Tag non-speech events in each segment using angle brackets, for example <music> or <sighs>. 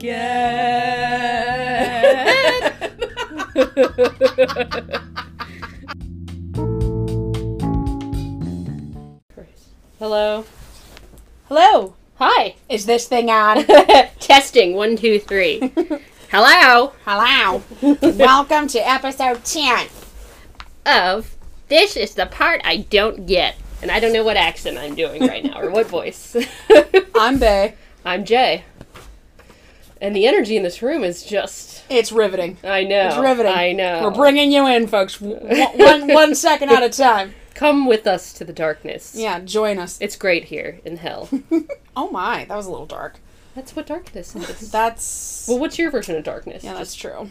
Hello. Hello. Hi. Is this thing on? <laughs> Testing one two three. <laughs> Hello. Hello. <laughs> Welcome to episode 10. Of this is the part I don't get, and I don't know what accent I'm doing right now or what voice. I'm Bay. I'm Jay. And the energy in this room is just. It's riveting. I know. It's riveting. I know. We're bringing you in, folks. One, one second at a time. <laughs> Come with us to the darkness. Yeah, join us. It's great here in hell. <laughs> Oh my, that was a little dark. That's what darkness is. <laughs> That's. well, what's your version of darkness? yeah, that's Just true.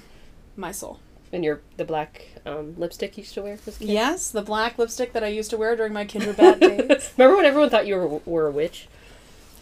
My soul. in your the black um, lipstick you used to wear as. Yes, the black lipstick that I used to wear during my kinder bad days. Remember when everyone thought you were, were a witch?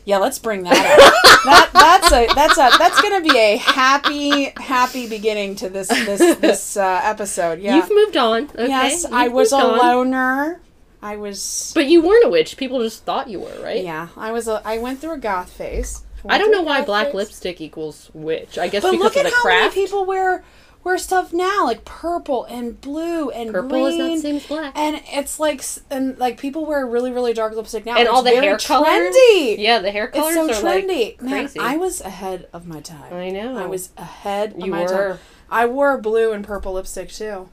Yeah, let's bring that up. <laughs> that that's a that's a that's gonna be a happy happy beginning to this this this uh, episode. Yeah. You've moved on. Okay? yes, You've I was a on. loner. I was. But you weren't a witch. People just thought you were, right? Yeah, I was a. I went through a goth phase. I don't know why black phase. lipstick equals witch. I guess But because look of at the how craft. many people wear wear stuff now, like purple and blue and Purple is green. not the same as black. And it's like and like people wear really really dark lipstick now. And all the hair colors. trendy. Yeah, the hair colors It's so are trendy. like Man, crazy. I was ahead of my time. I know. I was ahead of my were. time. I wore blue and purple lipstick too.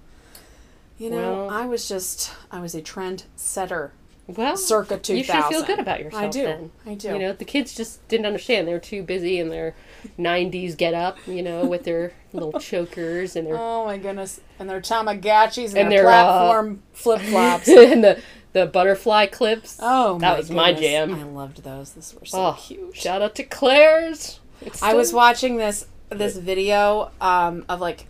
You know, Well- I was just I was a trend setter well. circa 2000. You should feel good about yourself. I do. Then. I do. You know, the kids just didn't understand. They were too busy in their <laughs> '90s get up. You know, with their little <laughs> chokers and their Oh my goodness! And their Tamagotchis and, And their, their, uh, platform flip flops. <laughs> and the the butterfly clips. Oh, That my was my jam. I loved those. Those were so Oh, cute. shout out to Claire's. I was watching this this video um, of like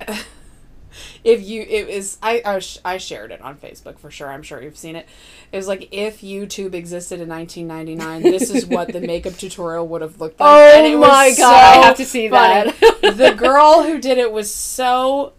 if you it was I I, sh- I shared it on Facebook for sure. I'm sure you've seen it. It was like if YouTube existed in 1999, this is what the makeup tutorial would have looked like. <laughs> Oh And it was my God, so I have to see funny. that. the girl who did it was so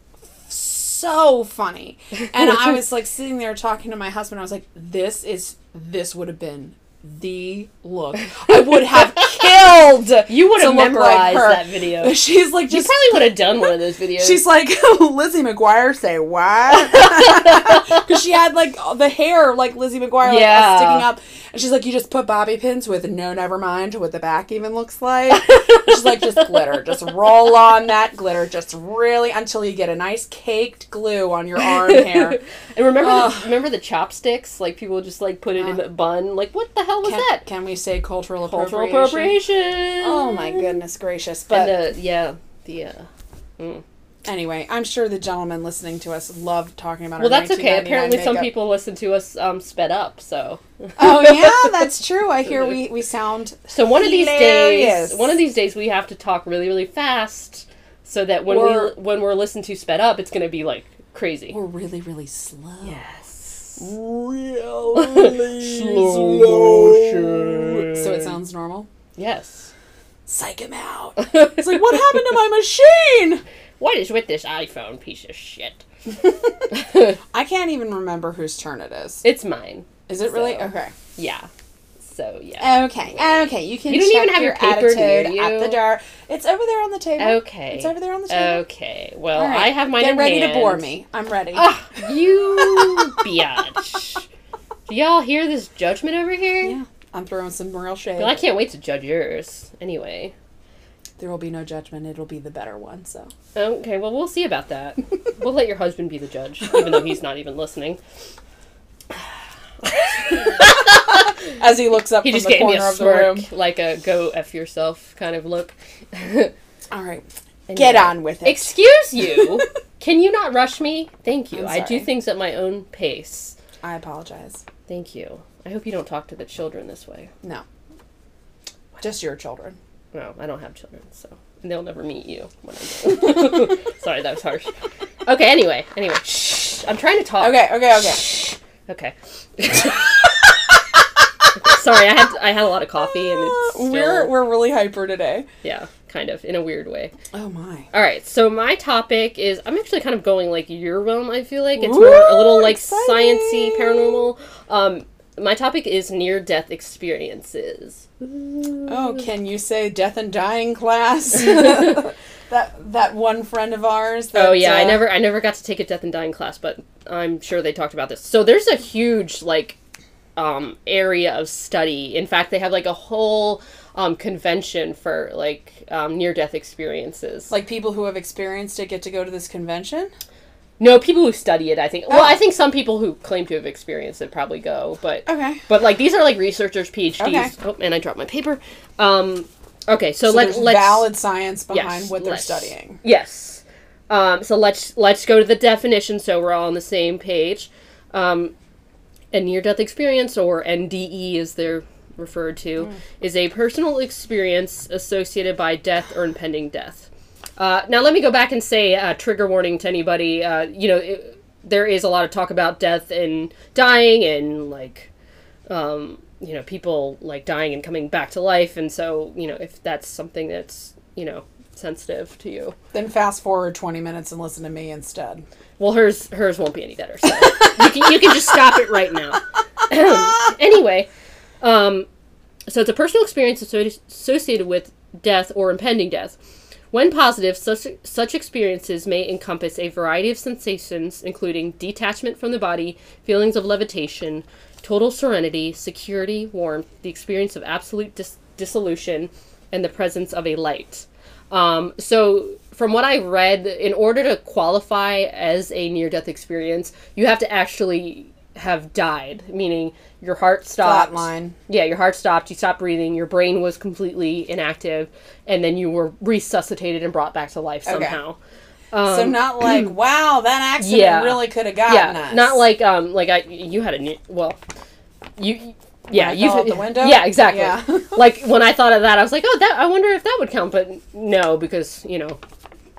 so funny. And I <laughs> was like sitting there talking to my husband. I was like, this is this would have been the look. I would have <laughs> killed. You would have like memorized her. that video. <laughs> She's like You probably would have done one of those videos. She's like <laughs> Lizzie McGuire. Say what? Because she had like the hair like Lizzie McGuire, like Yeah. sticking up, and she's like, "You just put bobby pins with no, never mind what the back even looks like." she's like, "Just glitter, just roll on that glitter, just really until you get a nice caked glue on your arm hair." and remember, Ugh. the, remember the chopsticks? Like people just like put it in uh. a bun. Like what the hell was Can, that? can we say cultural Cultural appropriation? appropriation. Oh my goodness gracious! But And the yeah the. Uh, anyway, I'm sure the gentlemen listening to us love talking about. well, that's okay. 1999 Apparently, some people listen to us um, sped up. So, Oh yeah, <laughs> that's true. I hear we we sound so one of these days, one of these days, we have to talk really, really fast, so that when Or- we when we're listened to sped up, it's going to be like crazy. we're really really slow. Yes. Really <laughs> Slow. So it sounds normal. Yes. Psych him out. It's like what happened to my machine? <laughs> What is with this iPhone piece of shit? <laughs> I can't even remember whose turn it is. It's mine. Is it really? So- Okay. Yeah. So yeah. Okay. Okay. You can. You don't even have your paper attitude near at you. the door. It's over there on the table. Okay. It's over there on the table. Okay. Well, right. I have mine Get ready to bore me. I'm ready. Ah, you biatch. Do y'all hear this judgment over here? yeah. I'm throwing some real shade. Well, I can't wait to judge yours. Anyway. There will be no judgment. It'll be the better one. So. Okay, well, we'll see about that. we'll let your husband be the judge, even though he's not even listening. <laughs> <laughs> As he looks up He from just the gave me a of the room. smirk, like a go F yourself kind of look. <laughs> All right. Anyway. Get on with it. Excuse <laughs> you. Can you not rush me? Thank you. I'm I do sorry. things at my own pace. I apologize. Thank you. I hope you don't talk to the children this way. No. Just your children. No, I don't have children, so and they'll never meet you when I do. Sorry, that was harsh. Okay, anyway, anyway, shh. I'm trying to talk. Okay, okay, okay. Okay. <laughs> Sorry, I had I had a lot of coffee and it's still, we're we're really hyper today. yeah, kind of in a weird way. Oh my. All right, so my topic is I'm actually kind of going like your realm. I feel like it's Ooh, more a little like exciting. sciency, paranormal. Um, my topic is near death experiences. Oh, can you say death and dying class? <laughs> <laughs> that that one friend of ours. That, oh yeah, I uh, never I never got to take a death and dying class, but I'm sure they talked about this. So there's a huge like um, area of study. In fact, they have like a whole um, convention for like um, near death experiences. like people who have experienced it get to go to this convention. no, people who study it, I think. Well, Oh. I think some people who claim to have experienced it probably go, but Okay. but like these are like researchers, PhDs. Okay. Oh, and I dropped my paper. Um, okay, so, So let, there's let's valid science behind Yes, what they're studying. Yes. Um, so let's let's go to the definition so we're all on the same page. Um, a near-death experience, or NDE as they're referred to, is a personal experience associated by death or impending death. Uh, now let me go back and say uh, trigger warning to anybody. Uh, you know, it, there is a lot of talk about death and dying and like um, you know, people like dying and coming back to life. And so, you know, if that's something that's, you know, sensitive to you, Then fast forward 20 minutes and listen to me instead. well, hers hers won't be any better. So you can you can just stop it right now. <clears throat> anyway, um, so it's a personal experience associated with death or impending death. When positive, such such experiences may encompass a variety of sensations, including detachment from the body, feelings of levitation, total serenity, security, warmth, the experience of absolute dis- dissolution, and the presence of a light. Um, so, from what I read, in order to qualify as a near death experience, you have to actually have died, meaning your heart stopped. Flatline. Yeah, your heart stopped, you stopped breathing, your brain was completely inactive, and then you were resuscitated and brought back to life somehow. so not like, <clears throat> wow, that accident Um, yeah. really could have gotten Yeah, us. not like um like I you had a well, you yeah you out the window? Yeah, exactly. Yeah. <laughs> like when I thought of that, I was like, oh, that I wonder if that would count, but no, because you know,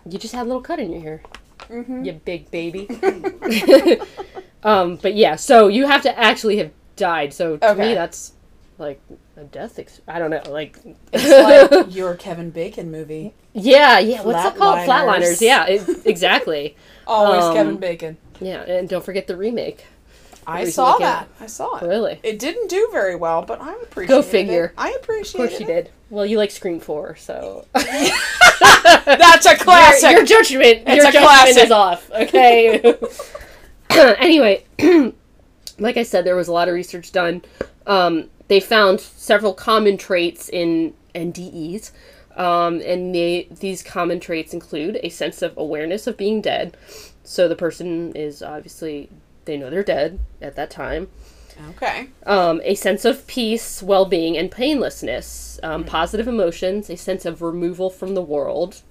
you just had a little cut in your hair, Mm-hmm. you big baby. <laughs> um, but yeah, so you have to actually have died. So to Okay. me, that's like a death. Ex- I don't know, like It's <laughs> like your Kevin Bacon movie. yeah, yeah. What's that called? Flatliners. Flatliners. Yeah, it, exactly. Always Um, Kevin Bacon. Yeah, and don't forget the remake. I saw that. I saw it. Really. It didn't do very well, but I appreciate it. Go figure. I appreciate it. Of course it. you did. Well, you like Scream 4, so <laughs> That's a <laughs> classic. your, your judgment, your a judgment classic. is off. Okay. <laughs> anyway, <clears throat> like I said, there was a lot of research done. Um, they found several common traits in NDEs, um, and they, these common traits include a sense of awareness of being dead. So the person is obviously they know they're dead at that time. okay. um, a sense of peace, well being, and painlessness, um, positive emotions, a sense of removal from the world,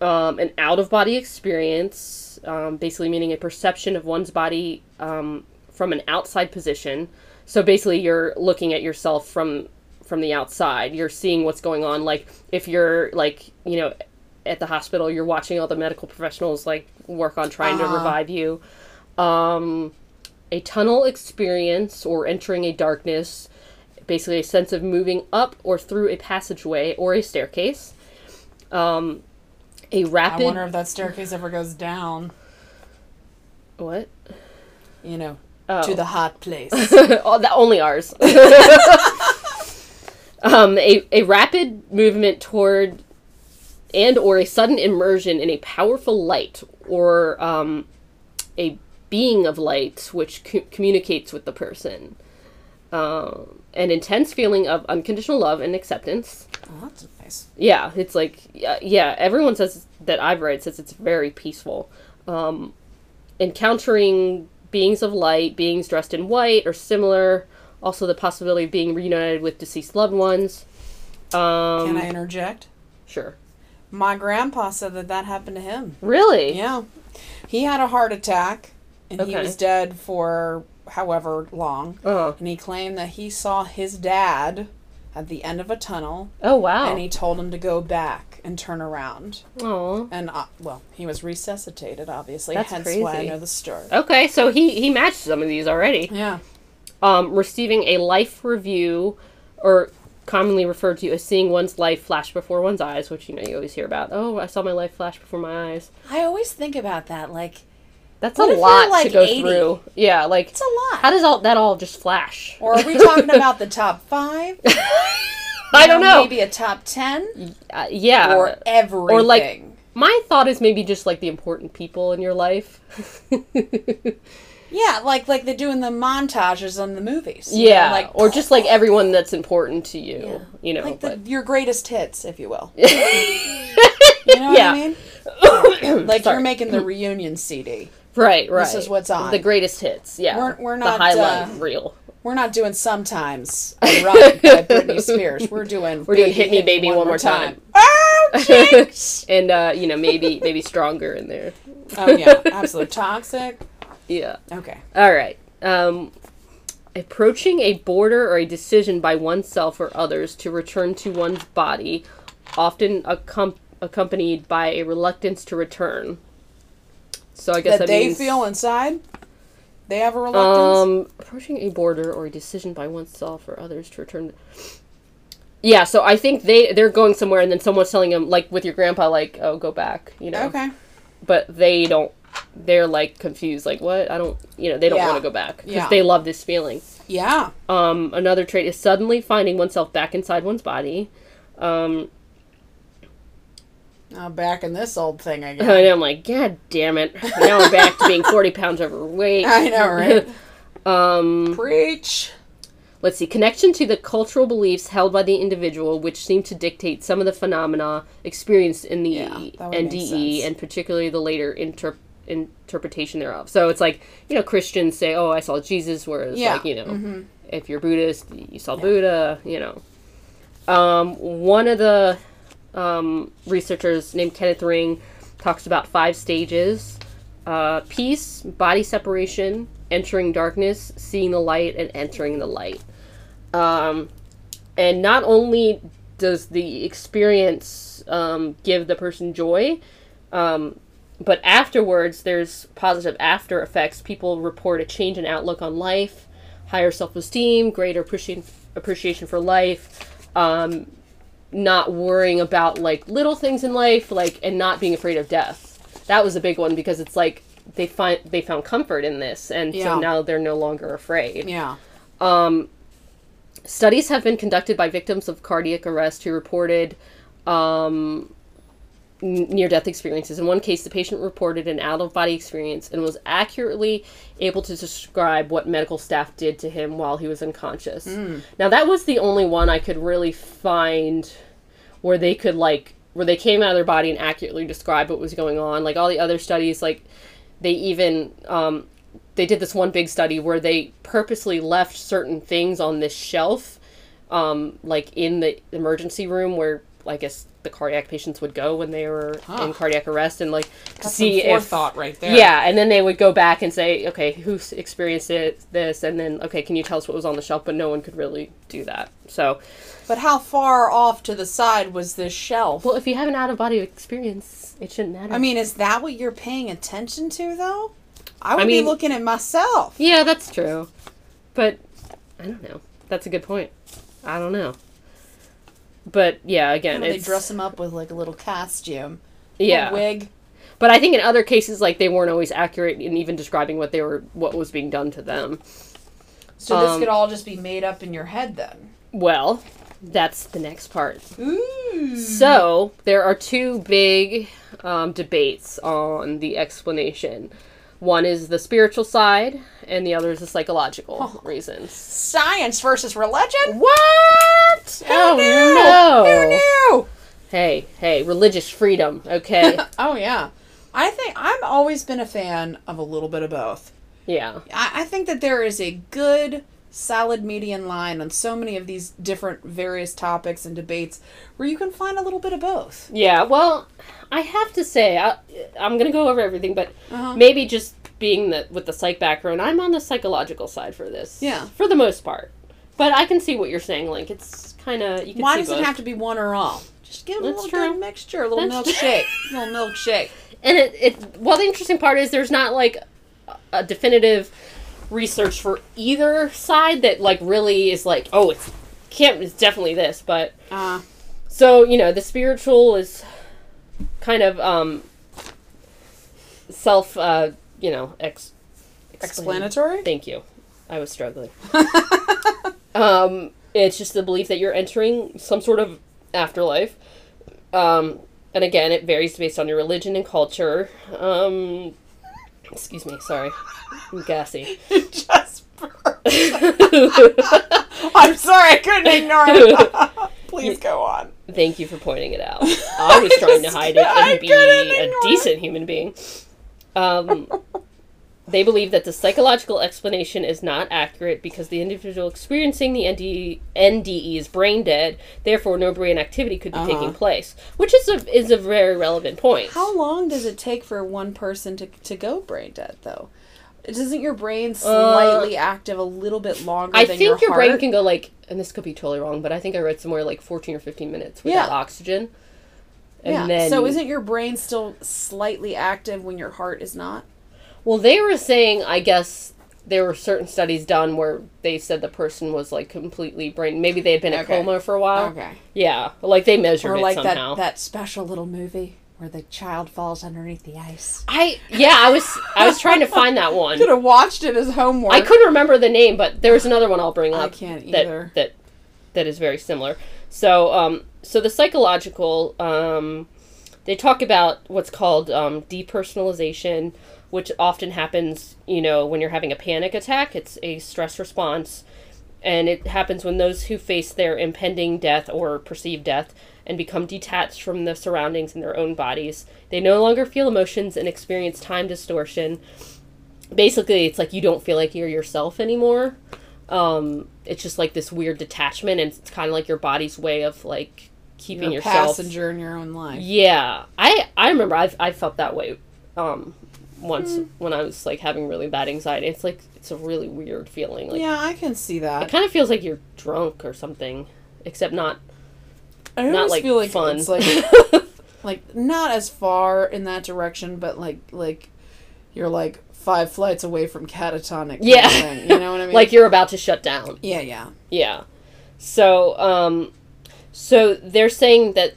um, an out of body experience, um, basically meaning a perception of one's body um, from an outside position. So basically, you're looking at yourself from from the outside. You're seeing what's going on. Like if you're like you know at the hospital, you're watching all the medical professionals like work on trying to Uh-huh. revive you. Um, a tunnel experience or entering a darkness, basically a sense of moving up or through a passageway or a staircase. Um, a rapid I wonder if that staircase ever goes down. what? You know, Oh. to the hot place. <laughs> oh, that only ours. <laughs> <laughs> um, a, a rapid movement toward and or a sudden immersion in a powerful light or um, a being of light which co- communicates with the person. Um, an intense feeling of unconditional love and acceptance. oh, that's nice. Yeah, it's like yeah, yeah. Everyone says that I've read says it's very peaceful. Um, encountering beings of light, beings dressed in white or similar. Also, the possibility of being reunited with deceased loved ones. Um, Can I interject? Sure. My grandpa said that that happened to him. Really? Yeah. He had a heart attack and he was dead for however long. Oh. And he claimed that he saw his dad at the end of a tunnel Oh wow. and he told him to go back and turn around. Oh. And, uh, well, he was resuscitated, obviously. That's hence why I know the story. Okay, so he he matched some of these already. Yeah. Um, receiving a life review, or commonly referred to as seeing one's life flash before one's eyes, which you know you always hear about. Oh, I saw my life flash before my eyes. I always think about that. Like, That's What a lot like, to go 80? through. Yeah, like It's a lot. how does all that all just flash? or are we <laughs> talking about the top five? <laughs> I don't know. Maybe a top ten Uh, yeah. or everything. Or like- my thought is maybe just like the important people in your life. <laughs> yeah, like like they do in the montages on the movies. you know, yeah, like or just like everyone that's important to you. Yeah. You know, like the, your greatest hits, if you will. <laughs> You know what Yeah. I mean? <coughs> Like Sorry. you're making the <coughs> reunion CD. right, right. This is what's on. The greatest hits. Yeah, We're- we're the not, highlight uh, reel. We're not doing sometimes <laughs> Run by Britney Spears. We're <laughs> doing We're doing Hit Me, Baby, One More Time. Oh, and uh, you know maybe maybe stronger in there. oh yeah, absolute toxic. Yeah. Okay. All right. Um, approaching a border or a decision by oneself or others to return to one's body, often accom- accompanied by a reluctance to return. So I guess That that, they means feel inside. They have a reluctance. um, approaching a border or a decision by oneself or others to return. Yeah, so I think they they're going somewhere, and then someone's telling them, like with your grandpa, like, "Oh, go back," you know. okay. But they don't. They're like confused, like, "What? I don't," you know. They don't Yeah. want to go back because Yeah. they love this feeling. Yeah. Um, another trait is suddenly finding oneself back inside one's body. Um, Now back in this old thing again. <laughs> and I'm like, God damn it! Now I'm back to being <laughs> 40 pounds overweight. I know, right? <laughs> Um, Preach. let's see. Connection to the cultural beliefs held by the individual, which seem to dictate some of the phenomena experienced in the Yeah, that would make NDE, and particularly the later inter- interpretation thereof. So it's like you know Christians say, "Oh, I saw Jesus," whereas Yeah. like you know, if you're Buddhist, you saw Buddha. You know, um, one of the um, researchers named Kenneth Ring talks about five stages: uh, peace, body separation, entering darkness, seeing the light, and entering the light. Um, and not only does the experience um, give the person joy, um, but afterwards there's positive after effects. People report a change in outlook on life, higher self-esteem, greater appreciation appreciation for life, um, not worrying about like little things in life, like and not being afraid of death. That was a big one because it's like they find they found comfort in this, and Yeah. so now they're no longer afraid. Yeah. Studies have been conducted by victims of cardiac arrest who reported um, near death experiences. In one case, the patient reported an out of body experience and was accurately able to describe what medical staff did to him while he was unconscious. Now, that was the only one I could really find where they could, like, where they came out of their body and accurately describe what was going on. Like, all the other studies, like, they even um, they did this one big study where they purposely left certain things on this shelf um, like in the emergency room where I guess the cardiac patients would go when they were in cardiac arrest and like to That's see if thought right there. yeah and then they would go back and say okay who's experienced it this and then okay can you tell us what was on the shelf but no one could really do that so But how far off to the side was this shelf? well if you have an out of body experience it shouldn't matter I mean, is that what you're paying attention to, though? I would mean- be looking at myself. Yeah, that's true. But I don't know. That's a good point. I don't know. But yeah, again, They dress them up with like a little costume, yeah. a wig. But I think in other cases, like they weren't always accurate in even describing what they were, what was being done to them. So this Um, could all just be made up in your head then. Well, that's the next part. Ooh. So there are two big um, debates on the explanation. One is the spiritual side, and the other is the psychological reasons. Science versus religion? What? Who oh no! Who knew? Hey, hey, religious freedom, okay? <laughs> Oh yeah. I think I've always been a fan of a little bit of both. yeah. I, I think that there is a good solid median line on so many of these different various topics and debates where you can find a little bit of both. Yeah, well, I have to say, I, I'm going to go over everything, but Uh-huh. maybe just being the with the psych background, I'm on the psychological side for this. Yeah. For the most part. But I can see what you're saying, Link. It's kind of you can Why does both. it have to be one or all? Just give it a little good mixture, a little That's milkshake, a little milkshake. <laughs> and it, it well the interesting part is there's not like a definitive research for either side that like really is like oh it's can't it's definitely this but Uh, so you know the spiritual is kind of um self uh you know, ex Explanatory? Thank you. I was struggling. <laughs> um, it's just the belief that you're entering some sort of afterlife. Um, and again, it varies based on your religion and culture. Um, excuse me, sorry. I'm gassy. <laughs> Just <laughs> I'm sorry, I couldn't ignore it. <laughs> Please go on. Thank you for pointing it out. I was trying to hide it I and be a decent human being. Um, they believe that the psychological explanation is not accurate because the individual experiencing the ND, NDE is brain dead, therefore no brain activity could be Uh-huh. taking place, which is a is a very relevant point. How long does it take for one person to, to go brain dead, though? Doesn't your brain slightly active a little bit longer Uh, I than think your, your, brain can go like, and this could be totally wrong, but I think I read somewhere like fourteen or fifteen minutes without Yeah. oxygen. And yeah. then so isn't your brain still slightly active when your heart is not? Well, they were saying, I guess there were certain studies done where they said the person was like completely brain. Maybe they had been in a Okay. coma for a while. Okay. Yeah, like they measured Or it like somehow. that that special little movie where the child falls underneath the ice. I yeah, I was I was trying to find that one. <laughs> Could have watched it as homework. I couldn't remember the name, but there was another one I'll bring up. I can't that, either. That that is very similar. So um so the psychological um they talk about what's called um, depersonalization, which often happens, you know, when you're having a panic attack. It's a stress response, and it happens when those who face their impending death or perceived death and become detached from the surroundings and their own bodies. They no longer feel emotions and experience time distortion. Basically, it's like you don't feel like you're yourself anymore. Um, it's just like this weird detachment, and it's kind of like your body's way of like keeping You're a yourself passenger in your own life. yeah, I I remember I I felt that way um once when I was like having really bad anxiety. It's like it's a really weird feeling. Like yeah, I can see that. it kind of feels like you're drunk or something, except not I not always like feel like fun. it's like <laughs> like not as far in that direction, but like like you're like five flights away from catatonic. Yeah. thing, you know what I <laughs> mean? like you're about to shut down. yeah, yeah. Yeah. So um so they're saying that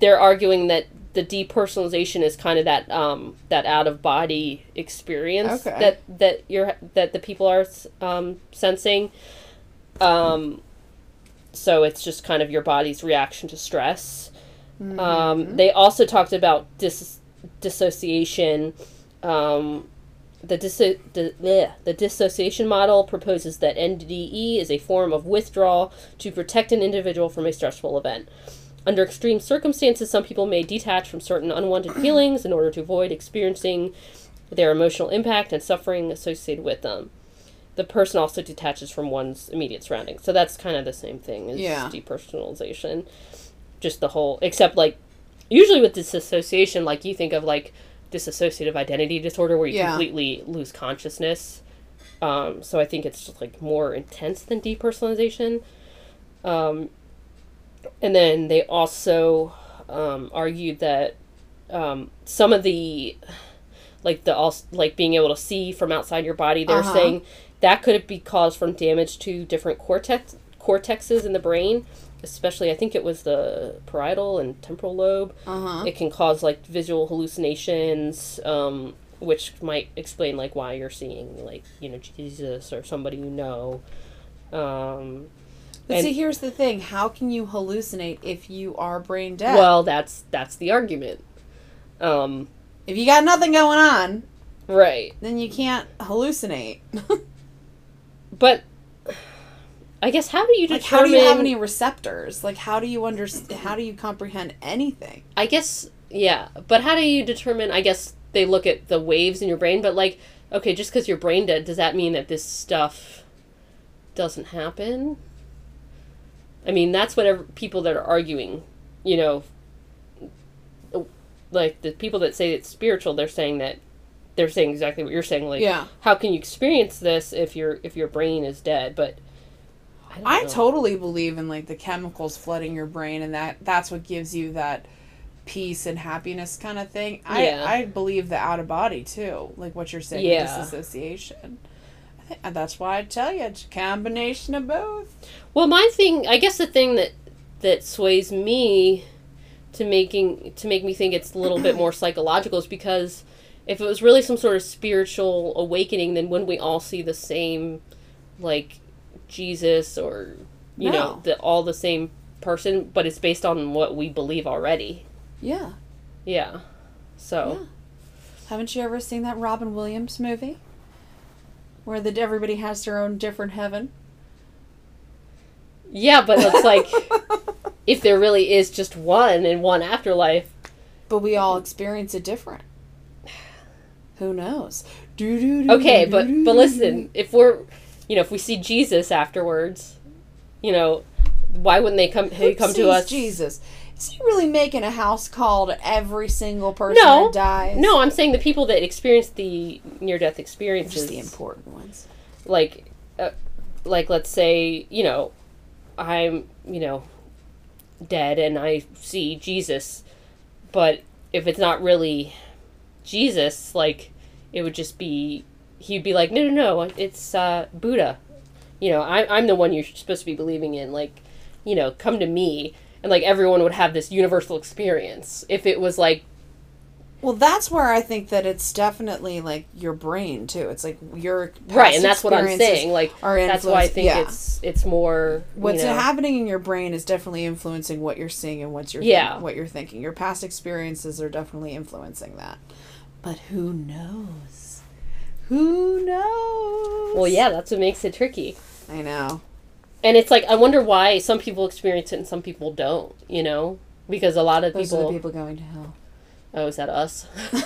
they're arguing that the depersonalization is kind of that um that out of body experience Okay. that that you're that the people are um sensing um so it's just kind of your body's reaction to stress um they also talked about dis- dissociation um the, disso- the, bleh. the dissociation model proposes that NDE is a form of withdrawal to protect an individual from a stressful event. Under extreme circumstances, some people may detach from certain unwanted <clears throat> feelings in order to avoid experiencing their emotional impact and suffering associated with them. The person also detaches from one's immediate surroundings. So that's kind of the same thing as Yeah. depersonalization. Just the whole, except like, usually with disassociation, like you think of like dissociative identity disorder where you Yeah. completely lose consciousness. Um, so I think it's just like more intense than depersonalization. Um, and then they also um, argued that um, some of the like the like being able to see from outside your body they're Uh-huh. saying that could be caused from damage to different cortex cortexes in the brain especially i think it was the parietal and temporal lobe Uh huh. it can cause like visual hallucinations um, which might explain like why you're seeing like you know jesus or somebody you know um, But and- see, here's the thing: how can you hallucinate if you are brain dead? well that's that's the argument um, if you got nothing going on, right then you can't hallucinate. <laughs> but i guess how do you like, determine how do you have any receptors? Like, how do you understand? How do you comprehend anything? I guess yeah, but how do you determine? I guess they look at the waves in your brain, but like, okay, just because you're brain dead, does that mean that this stuff doesn't happen? I mean, that's what people that are arguing, you know, like the people that say it's spiritual, they're saying that they're saying exactly what you're saying. Like, Yeah. how can you experience this if your if your brain is dead? But I, I totally believe in like the chemicals flooding your brain, and that that's what gives you that peace and happiness kind of thing. I Yeah. I believe the out of body too, like what you're saying, Yeah. disassociation. <laughs> And that's why I tell you it's a combination of both. Well, my thing, I guess the thing that that sways me to making to make me think it's a little bit more <clears throat> psychological is because if it was really some sort of spiritual awakening, then wouldn't we all see the same, like Jesus or you know the all the same person? But it's based on what we believe already. Yeah. Yeah. So Yeah. Haven't you ever seen that Robin Williams movie? Where the everybody has their own different heaven. yeah, but it's like if there really is just one and one afterlife, But we all experience it different. Who knows? Okay, but but listen, if we're you know, if we see Jesus afterwards, you know, why wouldn't they come he come to us? Jesus. Is he really making a house call to every single person No. that dies? No, I'm saying the people that experience the near death experiences just the important ones. like uh, like let's say, you know, I'm, you know, dead and I see Jesus, but if it's not really Jesus, like it would just be he'd be like, "No, no, no, it's uh Buddha." You know, I I'm the one you're supposed to be believing in, like, you know, come to me. And like everyone would have this universal experience. If it was like Well, that's where I think that it's definitely like your brain too. It's like your past right, and that's what I'm saying. Like that's why I think yeah. it's it's more you What's know, happening in your brain is definitely influencing what you're seeing and what you're Yeah. what you're thinking. Your past experiences are definitely influencing that. But who knows? Who knows? Well, yeah, that's what makes it tricky. I know. And it's like I wonder why some people experience it and some people don't. You know, because a lot of Those people. are the people going to hell. Oh, is that us? <laughs>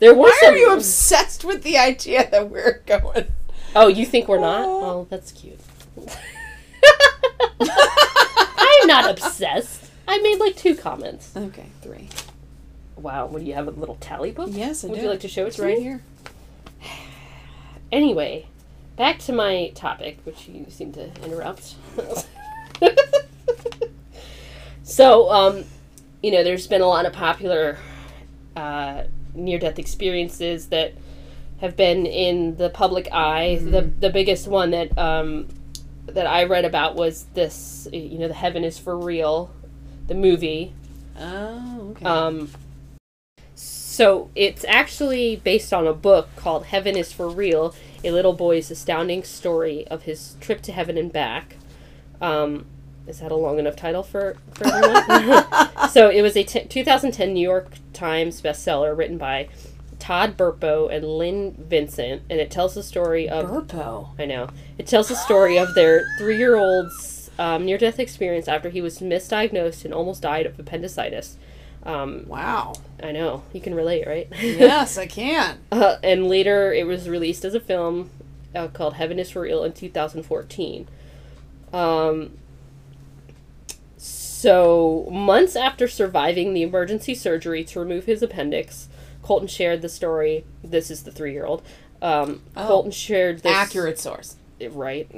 there were Why some. are you obsessed with the idea that we're going? oh, you think we're not? Oh. That's cute. <laughs> I'm not obsessed. I made like two comments. Okay, three. Wow, what do you have a little tally book? Yes, I Would do. you like to show it It's to right me? here. <sighs> Anyway, back to my topic, which you seem to interrupt. <laughs> so, um, you know, there's been a lot of popular uh, near-death experiences that have been in the public eye. The the biggest one that um, that I read about was this. You know, the Heaven is for real, the movie. Oh, okay. Um, so it's actually based on a book called Heaven is for Real, a little boy's astounding story of his trip to heaven and back. Um, is that a long enough title for, for everyone? <laughs> <laughs> so it was a t- 2010 New York Times bestseller written by Todd Burpo and Lynn Vincent, and it tells the story of Burpo. I know. It tells the story of their three year old's um, near death experience after he was misdiagnosed and almost died of appendicitis. Um, Wow. I know. You can relate, right? yes, I <laughs> can. uh, and later it was released as a film uh, called Heaven is for Real in 2014. Um, so, months after surviving the emergency surgery to remove his appendix, Colton shared the story. This is the three year old. Um, Oh. Colton shared this. Accurate source. Right.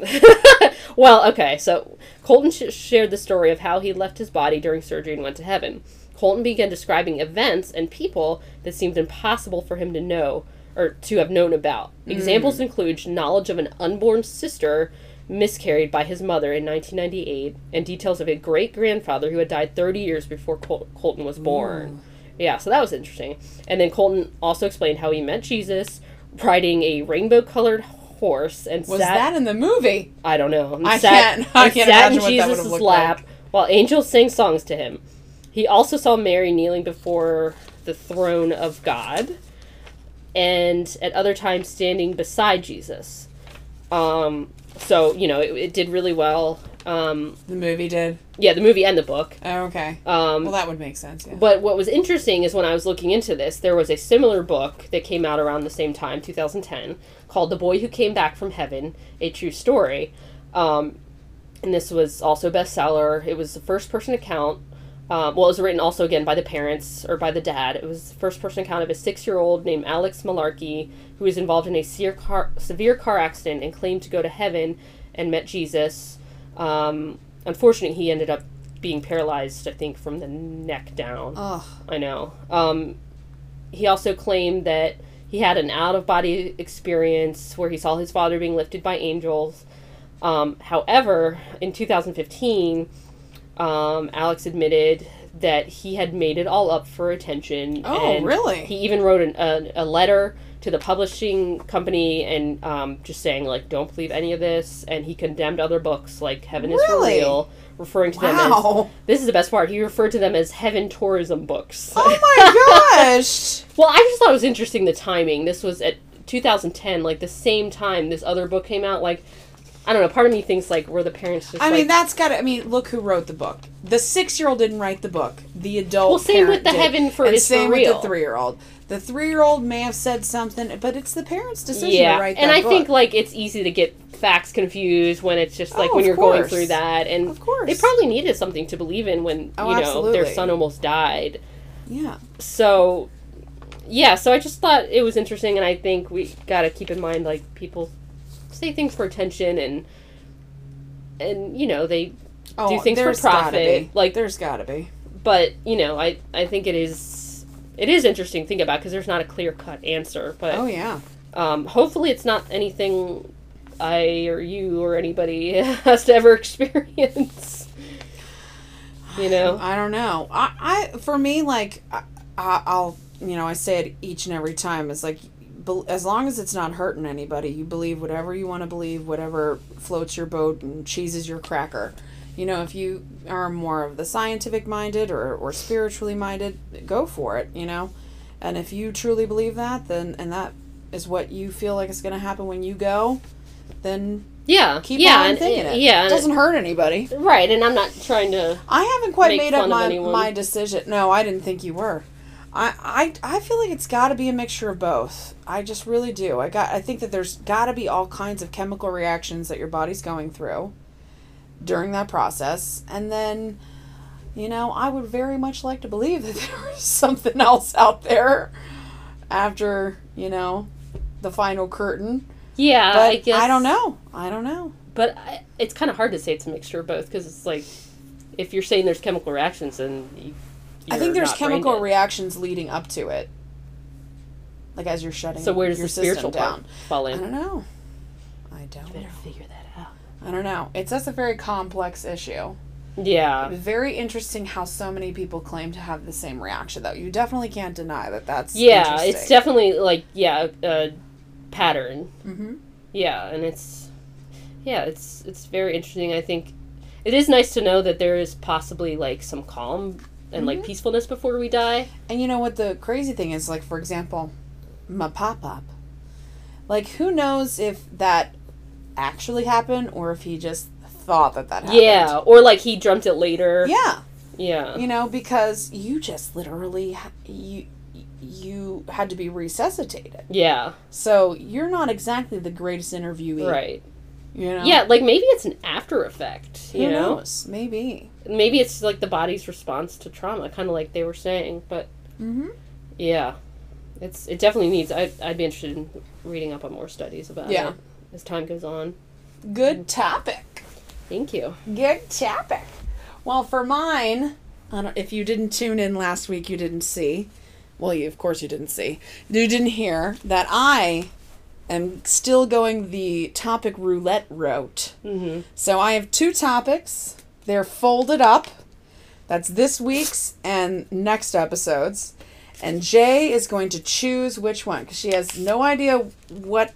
<laughs> well, okay, so Colton sh- shared the story of how he left his body during surgery and went to heaven. Colton began describing events and people that seemed impossible for him to know or to have known about. Hmm. Examples include knowledge of an unborn sister miscarried by his mother in 1998 and details of a great grandfather who had died 30 years before Col- Colton was born. Yeah, so that was interesting. And then Colton also explained how he met Jesus riding a rainbow colored horse and Was sat that in the movie? I don't know. I sat, can't- I can't sat imagine in what that would've Jesus' lap like. while angels sang songs to him. He also saw Mary kneeling before the throne of God, and at other times standing beside Jesus. Um, so you know, it, it did really well. Um, The movie did. yeah, the movie and the book. Oh, okay. Um, Well, that would make sense. Yeah. but what was interesting is when I was looking into this, there was a similar book that came out around the same time, 2010, called The Boy Who Came Back from Heaven, A True Story. Um, and this was also a bestseller. It was the first person account. Um, well, it was written also again by the parents or by the dad. It was the first person account of a six year old named Alex Malarkey who was involved in a severe car, severe car accident and claimed to go to heaven and met Jesus. Um, unfortunately, he ended up being paralyzed, I think, from the neck down. Ugh. I know. Um, he also claimed that he had an out of body experience where he saw his father being lifted by angels. Um, however, in 2015, um, Alex admitted that he had made it all up for attention. Oh, and really? He even wrote an, a, a letter to the publishing company and um, just saying like, "Don't believe any of this." And he condemned other books like "Heaven is for Real," referring to them Wow. as this is the best part. He referred to them as heaven tourism books. Oh my <laughs> gosh. Well, I just thought it was interesting the timing. This was at 2010, like the same time this other book came out. Like, I don't know. Part of me thinks like were the parents just I like, mean, that's got to. I mean, look who wrote the book. The six-year-old didn't write the book. The adult. Well, same with the did. heaven for and is for same with the three-year-old. The three-year-old may have said something, but it's the parents' decision yeah. to write and I book. think like it's easy to get facts confused when it's just like Oh, when you're going through that, and Of course. they probably needed something to believe in when Oh, you know their son almost died. yeah. So, yeah. So I just thought it was interesting, and I think we got to keep in mind like people say things for attention and. And you know they Oh, things for gotta profit, like- there's got to be. but you know i i think it is it is interesting to think about because there's not a clear cut answer but Oh yeah. um hopefully it's not anything i or you or anybody <laughs> has to ever <laughs> experience you know <sighs> I don't know. I, I for me like I, I- I'll you know I say it each and every time. It's like as long as it's not hurting anybody, you believe whatever you want to believe, whatever floats your boat and cheeses your cracker. You know, if you are more of the scientific minded or, or spiritually minded, go for it. You know, and if you truly believe that, then and that is what you feel like is going to happen when you go, then yeah keep yeah on and, thinking it. yeah it doesn't hurt anybody. right and i'm not trying to I haven't quite made up my, my decision. No, I didn't think you were. I, I, I feel like it's got to be a mixture of both. I just really do. I got I think that there's got to be all kinds of chemical reactions that your body's going through during that process, and then, you know, I would very much like to believe that <laughs> there is something else out there after you know the final curtain. yeah But i guess I don't know. I don't know. but I, it's kind of hard to say it's a mixture of both because it's like if you're saying there's chemical reactions then you, I think you're there's not brain chemical reactions leading up to it. Like as you're shutting so where does your the spiritual system part fall in? I don't know. I don't know. better figure that out I don't know. It's that's a very complex issue. yeah Very interesting how so many people claim to have the same reaction though. You definitely can't deny that that's Yeah, it's definitely like yeah, a pattern. Mm-hmm. Yeah, and it's yeah, it's it's very interesting. I think it is nice to know that there is possibly like some calm and Mm-hmm. like peacefulness before we die. And you know what the crazy thing is like for example, my pop up. Like who knows if that actually happened or if he just thought that that happened. Yeah, or like he dreamt it later. Yeah. Yeah. you know because you just literally you you had to be resuscitated Yeah. so you're not exactly the greatest interviewee Right. You know Yeah, like maybe it's an after effect, who you know? knows maybe Maybe it's like the body's response to trauma, kind of like they were saying, but mm-hmm. yeah. It's it definitely needs I I'd be interested in reading up on more studies about Yeah. it as time goes on. good topic Thank you. good topic well for mine I don't, if you didn't tune in last week you didn't see well you of course you didn't see you didn't hear that i am still going the topic roulette route Mm-hmm. So I have two topics. They're folded up. That's this week's and next episode's. And Jay is going to choose which one because she has no idea what.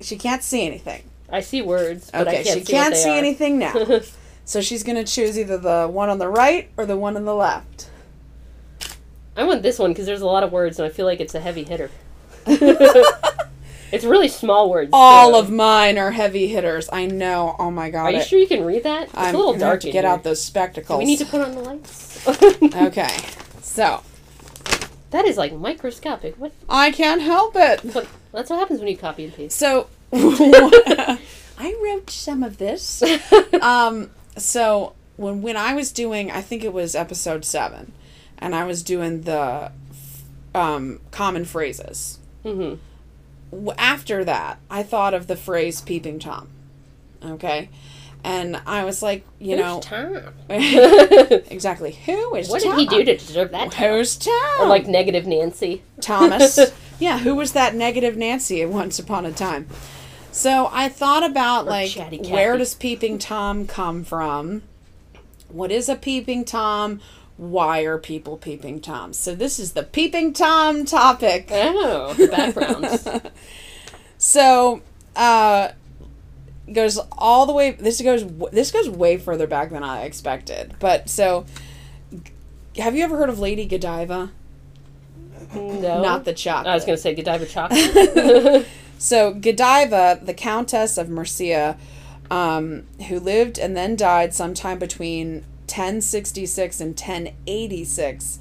She can't see anything. I see words, but Okay, I can't she see can't see are. anything now. <laughs> so she's going to choose either the one on the right or the one on the left. I want this one because there's a lot of words, and I feel like it's a heavy hitter. <laughs> <laughs> it's really small words. All too. of mine are heavy hitters. I know. Oh my god. Are you it- sure you can read that? It's I'm a little dark. to get here. out those spectacles. Do we need to put on the lights. <laughs> <laughs> Okay. So that is like microscopic. What? I can't help it. But that's what happens when you copy and paste. So <laughs> I wrote some of this. Um, so when when I was doing, I think it was episode seven, and I was doing the um, common phrases. Mm-hmm. After that, I thought of the phrase "peeping tom." Okay, and I was like, you know, Tom. <laughs> exactly who is what did he do to deserve that? Who's Tom? Or like negative Nancy. Thomas. <laughs> yeah, who was that negative Nancy at once upon a time? So I thought about like where does peeping tom come from? What is a peeping tom? Why are people peeping toms? So this is the peeping tom topic. Oh, the backgrounds. <laughs> So, uh, goes all the way. This goes this goes way further back than I expected. But so, have you ever heard of Lady Godiva? no. Not the chocolate. I was going to say Godiva chocolate. <laughs> <laughs> So Godiva, the Countess of Mercia, um, who lived and then died sometime between 1066 and 1086,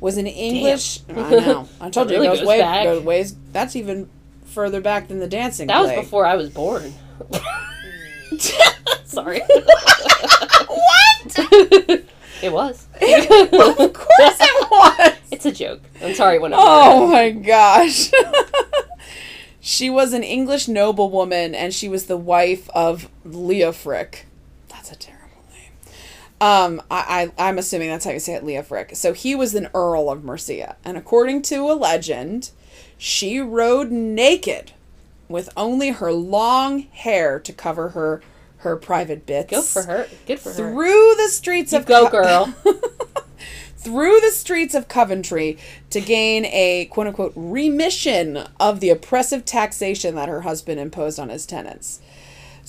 was an English. <laughs> I know. I told you it goes, goes way back. goes ways. That's even further back than the dancing. that was before I was born. <laughs> Sorry. what? <laughs> it was. of course it was. It's a joke. I'm sorry when Oh my gosh. she was an English noblewoman and she was the wife of Leofric. That's a terrible name. Um, I, I, I'm assuming that's how you say it, Leofric. So he was an Earl of Mercia. And according to a legend, she rode naked with only her long hair to cover her her private bits. Good for her. Good for her. Through the streets of go, Co- girl. <laughs> through the streets of Coventry to gain a quote unquote remission of the oppressive taxation that her husband imposed on his tenants.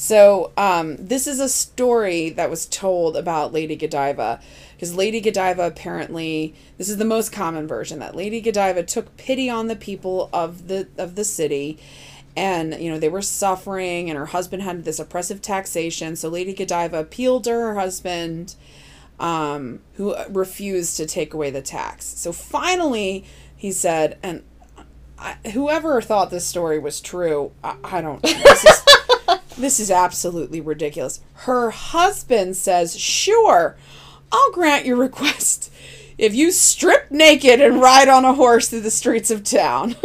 So, um, this is a story that was told about Lady Godiva because Lady Godiva apparently this is the most common version that Lady Godiva took pity on the people of the of the city and you know they were suffering and her husband had this oppressive taxation so Lady Godiva appealed to her husband um, who refused to take away the tax. So finally, he said, and I, whoever thought this story was true, I, I don't. This is, this is absolutely ridiculous. Her husband says, "Sure, I'll grant your request." If you strip naked and ride on a horse through the streets of town.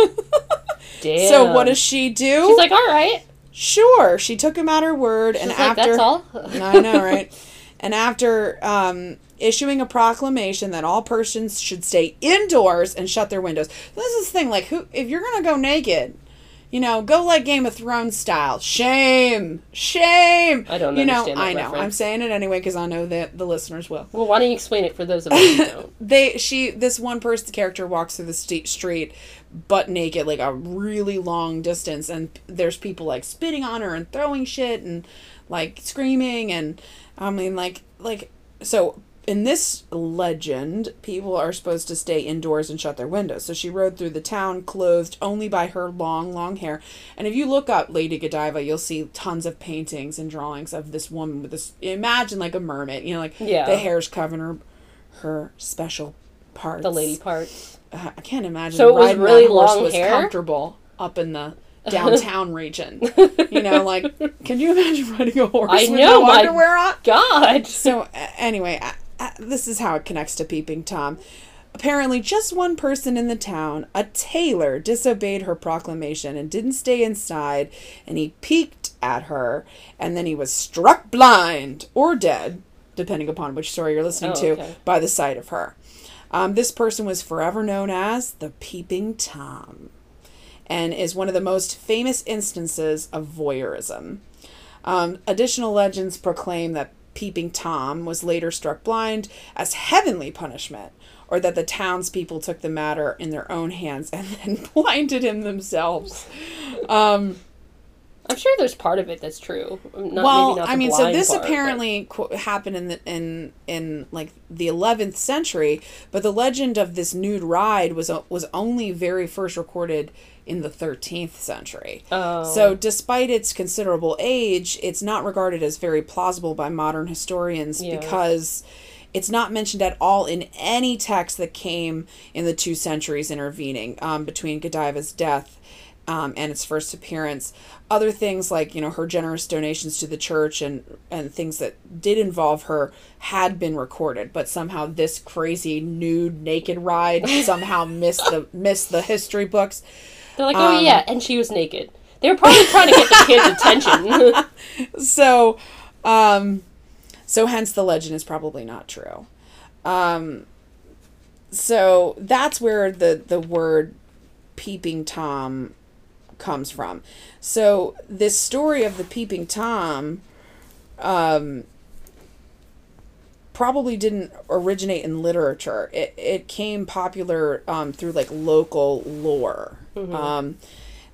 Damn. <laughs> so what does she do? She's like, all right. Sure. She took him at her word, and like, after that's all. <laughs> I know, <laughs> right? And after um, issuing a proclamation that all persons should stay indoors and shut their windows. This is the thing, like, who if you're gonna go naked, you know, go like Game of Thrones style. Shame, shame. I don't You know, I know. I'm saying it anyway because I know that the listeners will. Well, why don't you explain it for those of us who don't? <laughs> They, she, this one person character walks through the st- street, butt naked, like a really long distance, and there's people like spitting on her and throwing shit and like screaming and I mean like like so in this legend, people are supposed to stay indoors and shut their windows. So she rode through the town clothed only by her long, long hair. And if you look up Lady Godiva, you'll see tons of paintings and drawings of this woman with this. Imagine like a mermaid, you know, like Yeah. the hair's covering her, her special parts. The lady part. Uh, I can't imagine. So it was really long was hair? comfortable up in the downtown <laughs> region. You know, like can you imagine riding a horse I with know, no underwear on? God. So uh, anyway, uh, uh, this is how it connects to Peeping Tom. Apparently, just one person in the town, a tailor, disobeyed her proclamation and didn't stay inside, and he peeked at her, and then he was struck blind or dead, depending upon which story you're listening Oh, to, okay. by the sight of her. Um, this person was forever known as the Peeping Tom, and is one of the most famous instances of voyeurism. Um, additional legends proclaim that Peeping Tom was later struck blind as heavenly punishment, or that the townspeople took the matter in their own hands and <laughs> then blinded him themselves. Um, I'm sure there's part of it that's true. Not, well, maybe not the I mean, so this part, but- apparently qu- happened in the, in in like the 11th century, but the legend of this nude ride was o- was only very first recorded in the 13th century. Oh. So, despite its considerable age, it's not regarded as very plausible by modern historians Yeah. because it's not mentioned at all in any text that came in the two centuries intervening um, between Godiva's death um, and its first appearance. Other things like you know her generous donations to the church and and things that did involve her had been recorded, but somehow this crazy nude naked ride <laughs> somehow missed the missed the history books. They're like, oh um, yeah, and she was naked. They were probably trying to get the kids' attention. <laughs> so um so hence the legend is probably not true um so that's where the the word peeping tom comes from so this story of the peeping tom um probably didn't originate in literature. It it came popular um, through like local lore. Um,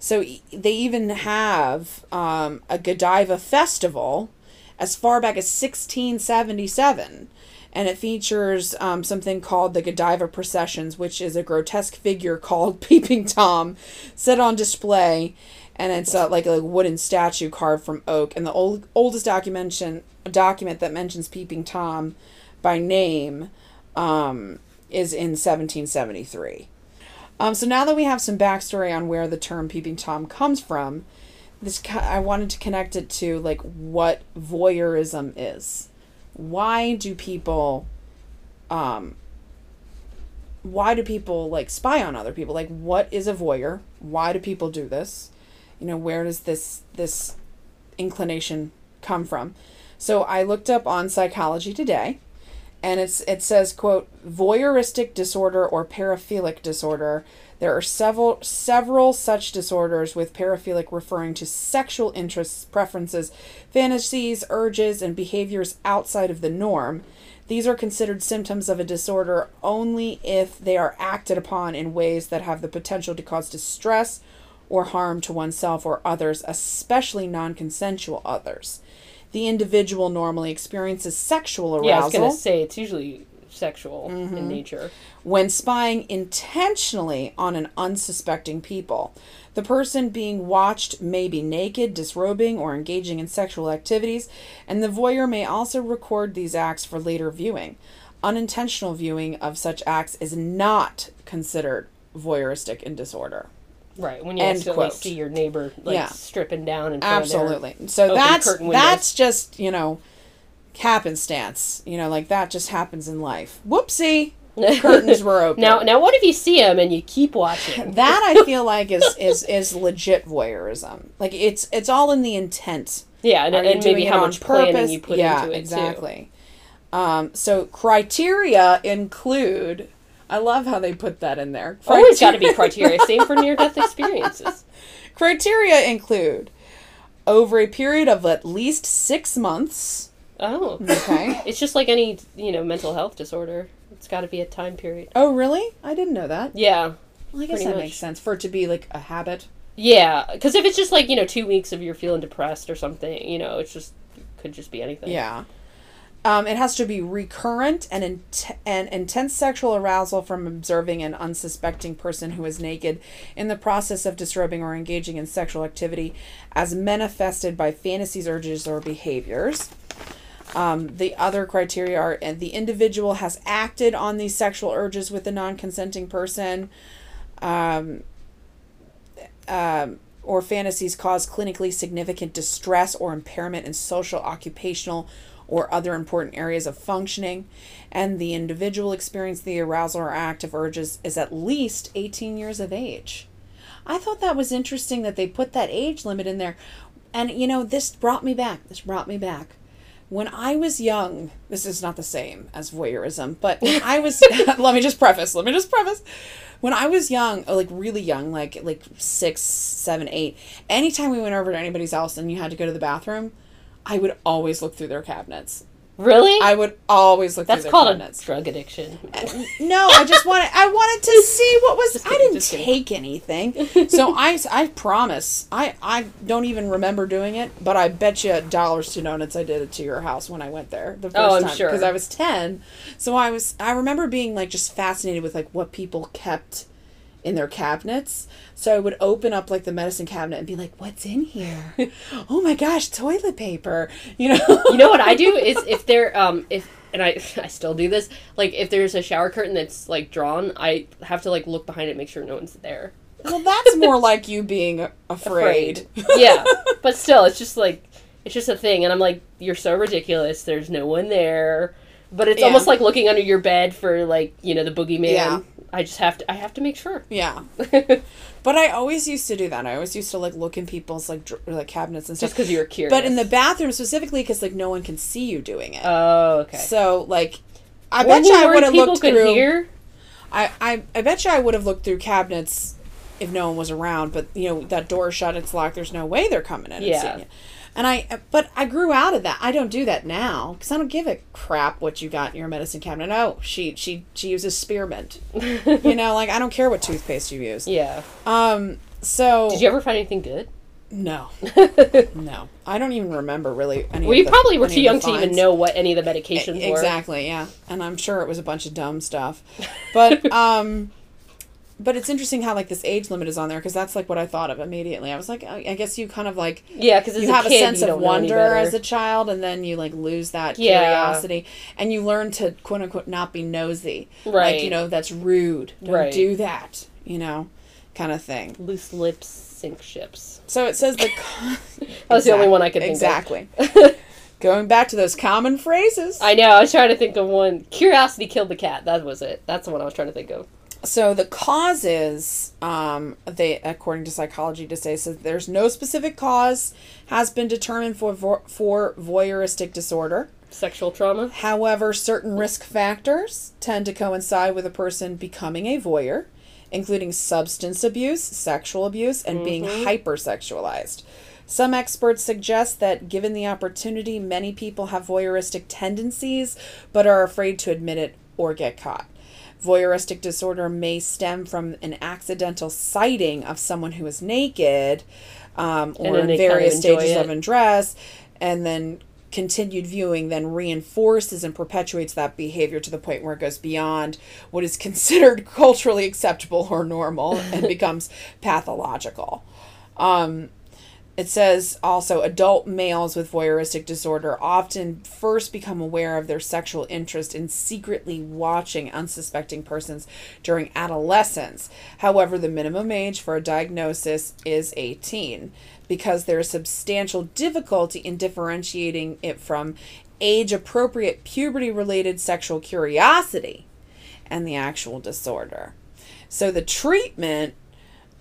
so e- they even have um, a Godiva festival as far back as 1677. And it features um, something called the Godiva Processions, which is a grotesque figure <laughs> called Peeping Tom set on display. And it's like a wooden statue carved from oak. And the old, oldest documentation, document that mentions Peeping Tom by name um, is in 1773. Um, so now that we have some backstory on where the term peeping tom comes from, this I wanted to connect it to like what voyeurism is. Why do people, um, why do people like spy on other people? Like, what is a voyeur? Why do people do this? You know, where does this this inclination come from? So I looked up on Psychology Today, and it's it says quote voyeuristic disorder or paraphilic disorder there are several several such disorders with paraphilic referring to sexual interests preferences fantasies urges and behaviors outside of the norm these are considered symptoms of a disorder only if they are acted upon in ways that have the potential to cause distress or harm to oneself or others especially non-consensual others the individual normally experiences sexual arousal Yeah, I was gonna say it's usually sexual in mm-hmm. nature. when spying intentionally on an unsuspecting people. The person being watched may be naked, disrobing, or engaging in sexual activities, and the voyeur may also record these acts for later viewing. Unintentional viewing of such acts is not considered voyeuristic in disorder. Right when you End accidentally quote. see your neighbor like Yeah. stripping down in front of their- Absolutely. So that's that's just, you know, happenstance. You know, like that just happens in life. Whoopsie. Curtains were <laughs> open. Now, now, what if you see him and you keep watching? <laughs> that I feel like is is is legit voyeurism. Like it's it's all in the intent. yeah, and, and maybe how much planning purpose? you put yeah, into it exactly. Um, so criteria include. I love how they put that in there. too. Always got to be criteria. Same for near-death <laughs> experiences. Criteria include over a period of at least six months. Oh, Okay. <laughs> it's just like any you know mental health disorder. It's got to be a time period. oh, really? I didn't know that. Yeah, Well, I guess that much. makes sense for it to be like a habit. yeah. Because if it's just like you know two weeks of you're feeling depressed or something, you know, it's just could just be anything. Yeah. Um, it has to be recurrent and, int- and intense sexual arousal from observing an unsuspecting person who is naked in the process of disrobing or engaging in sexual activity as manifested by fantasies, urges, or behaviors. Um, the other criteria are and the individual has acted on these sexual urges with a non consenting person. Um, um, or fantasies cause clinically significant distress or impairment in social, occupational, or other important areas of functioning, and the individual experiencing the arousal or active urges is at least 18 years of age. I thought that was interesting that they put that age limit in there. And, you know, this brought me back. This brought me back. When I was young, this is not the same as voyeurism, but when I was, <laughs> <laughs> let me just preface, let me just preface. When I was young, uh, like really young, like like six, seven, eight, anytime we went over to anybody's house and you had to go to the bathroom, I would always look through their cabinets. Really? I would always look That's through their called cabinets. a drug addiction. Uh, no, I just wanted I wanted to <laughs> see what was Just I didn't kidding. take anything. <laughs> So I I promise. I I don't even remember doing it, but I bet you at dollars to donuts I did it to your house when I went there the oh, first Oh, I'm time sure. because I was 10. So I was I remember being like just fascinated with like what people kept in their cabinets. So I would open up like the medicine cabinet and be like, "What's in here? <laughs> oh my gosh, toilet paper." You know. you know what I do is if there um if and I <laughs> I still do this like if there's a shower curtain that's like drawn I have to like look behind it make sure no one's there. well, that's more <laughs> like you being afraid. yeah, but still it's just like it's just a thing and I'm like you're so ridiculous. There's no one there. But it's Yeah. almost like looking under your bed for like you know the boogeyman. Yeah. I just have to I have to make sure. Yeah. <laughs> But I always used to do that. I always used to like look in people's like dr- like cabinets and stuff. Just because you're curious. But in the bathroom specifically, because like no one can see you doing it. oh okay. So like, I bet you I would have looked through. hear. I, I I bet you I would have looked through cabinets if no one was around. But you know that door shut, it's locked. There's no way they're coming in. And Yeah. And I, but I grew out of that. I don't do that now because I don't give a crap what you got in your medicine cabinet. No, she she she uses spearmint. <laughs> you know, like I don't care what toothpaste you use. Yeah. Um. So Did you ever find anything good? no, <laughs> no, I don't even remember really. Any Well, you the- probably were too young to even know what any of the medications were. Exactly, yeah. And I'm sure it was a bunch of dumb stuff. But <laughs> um but it's interesting how like this age limit is on there because that's like what I thought of immediately. I was like, I I guess you kind of like Yeah, because you have a, kid, sense of don't know any wonder as a child and then you like lose that Yeah. curiosity and you learn to quote unquote not be nosy. Right? Like, you know, that's rude. Don't Right. do that, you know, kind of thing. loose lips sink ships. So it says the <laughs> That was the only one I could think of. Exactly. <laughs> Going back to those common phrases. I know. I was trying to think of one. Curiosity killed the cat. That was it. That's the one I was trying to think of. So the causes, um, they according to Psychology Today, says there's no specific cause has been determined for vo- for voyeuristic disorder. Sexual trauma. However, certain risk factors tend to coincide with a person becoming a voyeur, including substance abuse, sexual abuse, and being hypersexualized. Some experts suggest that given the opportunity, many people have voyeuristic tendencies but are afraid to admit it or get caught. Voyeuristic disorder may stem from an accidental sighting of someone who is naked um, or in they kind of various stages it. of undress, and then continued viewing then reinforces and perpetuates that behavior to the point where it goes beyond what is <laughs> considered culturally acceptable or normal and <laughs> becomes pathological. Um, it says also adult males with voyeuristic disorder often first become aware of their sexual interest in secretly watching unsuspecting persons during adolescence. However, the minimum age for a diagnosis is 18 because there is substantial difficulty in differentiating it from age appropriate puberty related sexual curiosity and the actual disorder. So the treatment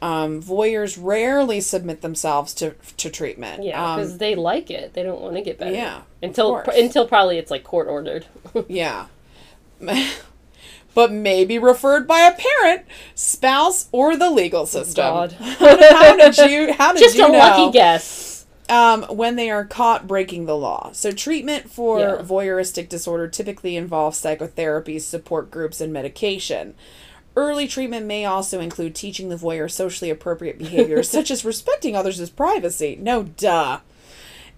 um, voyeurs rarely submit themselves to to treatment. Yeah, Um, because they like it. They don't want to get better. Yeah, Until course. until probably it's like court ordered. <laughs> yeah. but maybe referred by a parent, spouse, or the legal system. God. <laughs> how did you? How did <laughs> Just you a know? lucky guess. um, when they are caught breaking the law. So, treatment for Yeah. voyeuristic disorder typically involves psychotherapy, support groups, and medication. Early treatment may also include teaching the voyeur socially appropriate behaviors, such as respecting others' privacy. No, duh.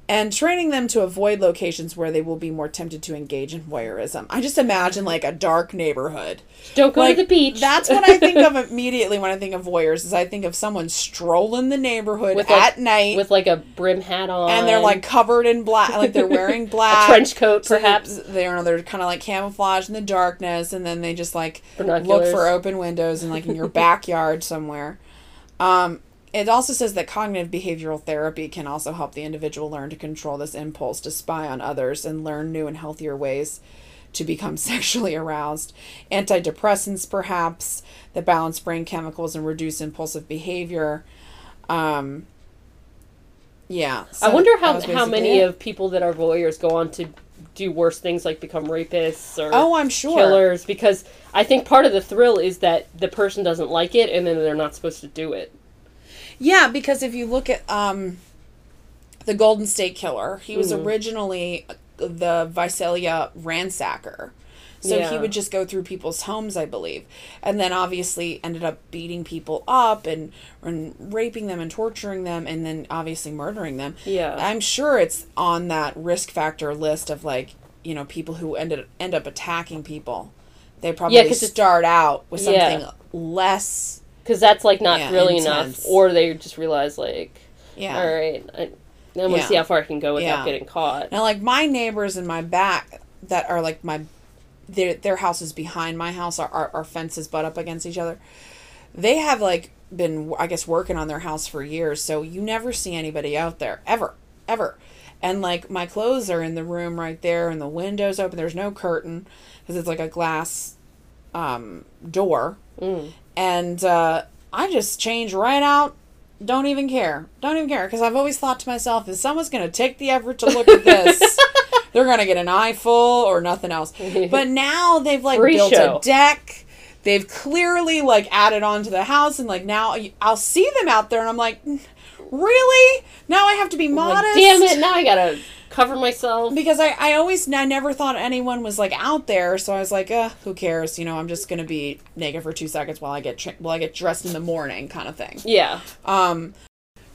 And training them to avoid locations where they will be more tempted to engage in voyeurism. I just imagine like a dark neighborhood. Don't go Like, to the beach. That's what I think of <laughs> immediately when I think of voyeurs. Is I think of someone strolling the neighborhood With, like- at night with like a brim hat on. and they're like covered in black, like they're wearing <laughs> black. trench coat, So perhaps. they're they're kind of like camouflage in the darkness, and then they just like look for open windows and like in your backyard somewhere. Um, it also says that cognitive behavioral therapy can also help the individual learn to control this impulse to spy on others and learn new and healthier ways to become <laughs> sexually aroused. Antidepressants, perhaps, that balance brain chemicals and reduce impulsive behavior. Um, yeah. I wonder how how many it. of people that are voyeurs go on to do worse things like become rapists or Oh, I'm sure. killers because I think part of the thrill is that the person doesn't like it and then they're not supposed to do it. Yeah, because if you look at um, the Golden State Killer, he was Mhm. originally the Visalia ransacker. So he would just go through people's homes, I believe, and then obviously ended up beating people up and, and raping them and torturing them, and then obviously murdering them. Yeah. I'm sure it's on that risk factor list of like you know people who ended end up attacking people. They probably it's- start out with Yeah. something less. Because that's like not Yeah, really intense. enough, or they just realize like, Yeah. all right, I, I'm gonna Yeah. see how far I can go without Yeah. getting caught. Now, like my neighbors in my back that are like my, their their houses behind my house, our, our our fences butt up against each other. They have like been, I guess, working on their house for years, so you never see anybody out there ever, ever. And like my clothes are in the room right there, and the windows open. There's no curtain because it's like a glass um, door, Mm. And uh, I just change right out. Don't even care. Don't even care because I've always thought to myself, if someone's going to take the effort to look at this, <laughs> they're going to get an eye full or nothing else. But <laughs> now they've like Free built show. a deck. They've clearly like added on to the house, and like now I'll see them out there, and I'm like, really? Now I have to be modest. Like, damn it! Now I gotta cover myself. Because I, I always I never thought anyone was like out there, so I was like, uh, who cares? You know, I'm just gonna be naked for two seconds while I get tra- while I get dressed in the morning, kind of thing. Yeah. Um,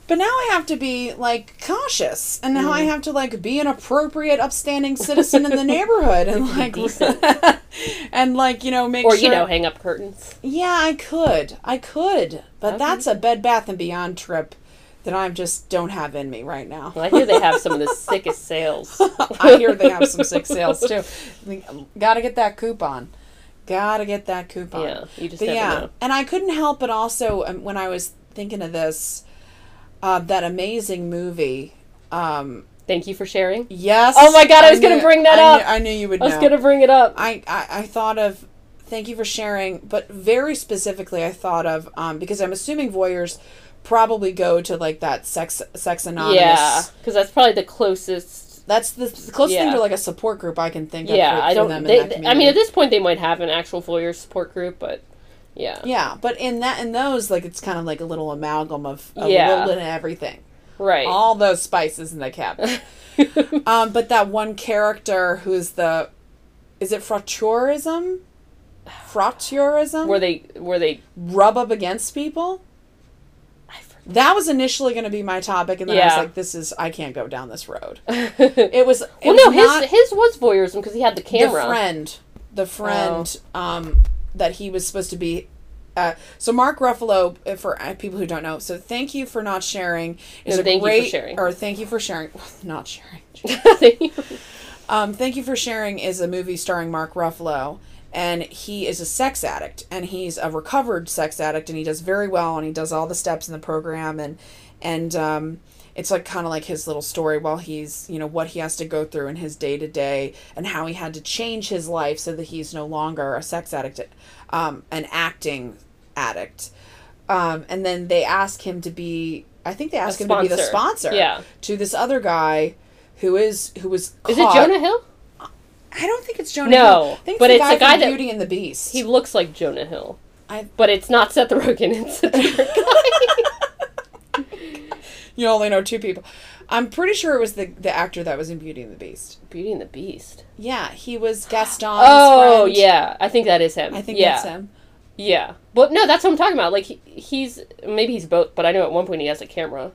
but now I have to be like cautious, and now I Mm. have to like be an appropriate, upstanding citizen in the <laughs> neighborhood, and <laughs> like, <laughs> and like you know make Or sure. you know, hang up curtains. yeah, I could, I could, but Okay. that's a Bed Bath and Beyond trip that I just don't have in me right now. Well, I hear they have some of the <laughs> sickest sales. <laughs> I hear they have some sick sales too. Got to get that coupon. Got to get that coupon. Yeah, you just But yeah, know. and I couldn't help but also um, when I was thinking of this, uh, that amazing movie. Um, Thank you for sharing. yes. Oh my God, I was gonna bring that I up. Knew, I knew you would. I was gonna bring it up. I, I, I thought of thank you for sharing, but very specifically, I thought of um, because I'm assuming voyeurs probably go to like that sex sex anonymous. yeah, because that's probably the closest. That's the, the closest thing to like a support group I can think of. Yeah, I don't. them in They, I mean, at this point, they might have an actual voyeur support group, but yeah, Yeah, but in that in those like it's kind of like a little amalgam of, of Yeah. a little bit of everything. right. All those spices in the cabinet. <laughs> um, but that one character who's the is it frotteurism? Frotteurism? were they? Were they? rub up against people? That was initially going to be my topic, and then I was like, "This is I can't go down this road." <laughs> It was. It no, was his his was voyeurism because he had the camera. the friend, the friend um, that he was supposed to be. Uh, so Mark Ruffalo, uh, for uh, people who don't know, so thank you for not sharing. Is No, a thank you for great, sharing. or thank you for sharing, <laughs> not sharing. <laughs> Thank Um, Thank You for Sharing is a movie starring Mark Ruffalo, and he is a sex addict, and he's a recovered sex addict, and he does very well, and he does all the steps in the program, and and um, it's like kind of like his little story while he's you know what he has to go through in his day to day, and how he had to change his life so that he's no longer a sex addict, um, an acting addict, um, and then they ask him to be. I think they ask him to be the sponsor. Yeah. to this other guy who is who was Is it Jonah Hill? I don't think it's Jonah No, Hill. I think but the it's guy the guy that- Beauty and the Beast. He looks like Jonah Hill, I, but it's not Seth Rogen. It's a different <laughs> guy. <laughs> you only know two people. I'm pretty sure it was the the actor that was in Beauty and the Beast. Beauty and the Beast. Yeah, he was Gaston. Oh friend. yeah, I think that is him. I think yeah. that's him. Yeah, but no, that's what I'm talking about. Like he, he's maybe he's both, but I know at one point he has a camera,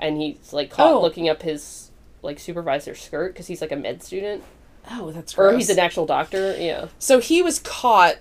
and he's like caught Oh. looking up his like supervisor's skirt because he's like a med student Oh, that's gross. or he's an actual doctor. Yeah. So he was caught